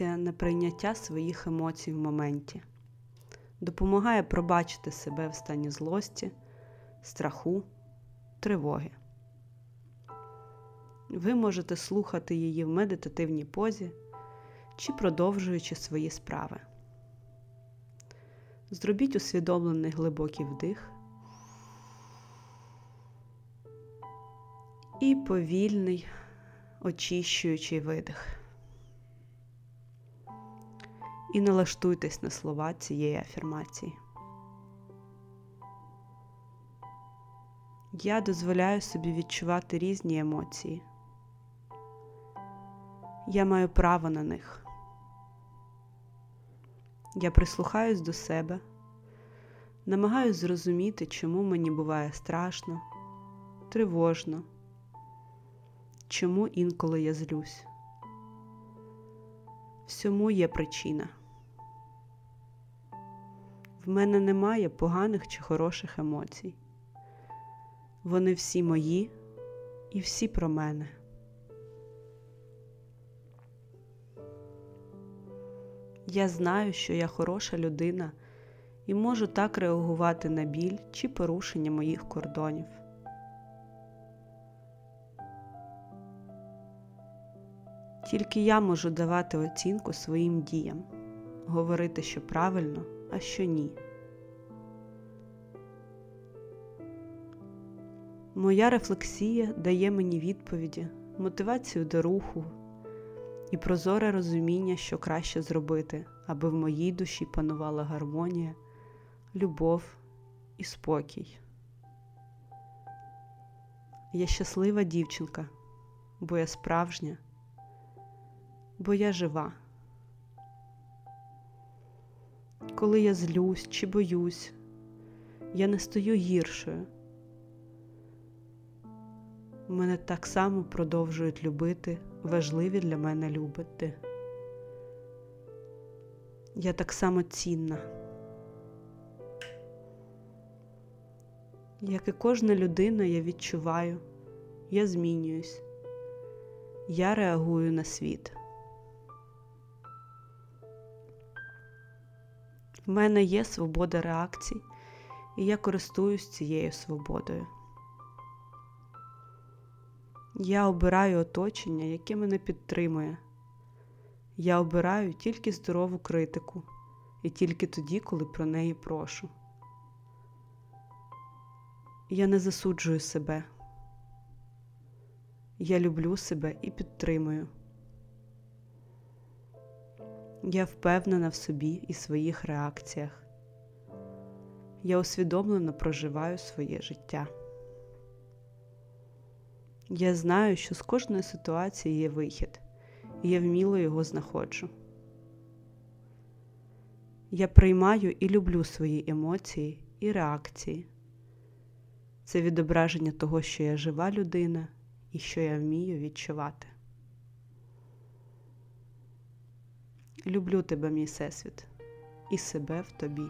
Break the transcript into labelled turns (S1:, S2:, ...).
S1: неприйняття своїх емоцій в моменті. Допомагає пробачити себе в стані злості, страху, тривоги. Ви можете слухати її в медитативній позі чи продовжуючи свої справи. Зробіть усвідомлений глибокий вдих і повільний очищуючий видих. І налаштуйтесь на слова цієї афірмації. Я дозволяю собі відчувати різні емоції. Я маю право на них. Я прислухаюсь до себе, намагаюсь зрозуміти, чому мені буває страшно, тривожно, чому інколи я злюсь. Всьому є причина. В мене немає поганих чи хороших емоцій. Вони всі мої і всі про мене. Я знаю, що я хороша людина і можу так реагувати на біль чи порушення моїх кордонів. Тільки я можу давати оцінку своїм діям, говорити, що правильно, а що ні. Моя рефлексія дає мені відповіді, мотивацію до руху і прозоре розуміння, що краще зробити, аби в моїй душі панувала гармонія, любов і спокій. Я щаслива дівчинка, бо я справжня, бо я жива. Коли я злюсь чи боюсь, я не стою гіршою. Мене так само продовжують любити важливі для мене любити. Я так само цінна. Як і кожна людина, я відчуваю, я змінююсь, я реагую на світ. В мене є свобода реакцій, і я користуюсь цією свободою. Я обираю оточення, яке мене підтримує. Я обираю тільки здорову критику і тільки тоді, коли про неї прошу. Я не засуджую себе. Я люблю себе і підтримую. Я впевнена в собі і своїх реакціях. Я усвідомлено проживаю своє життя. Я знаю, що з кожної ситуації є вихід, і я вміло його знаходжу. Я приймаю і люблю свої емоції і реакції. Це відображення того, що я жива людина і що я вмію відчувати. Люблю тебе, мій всесвіт, і себе в тобі.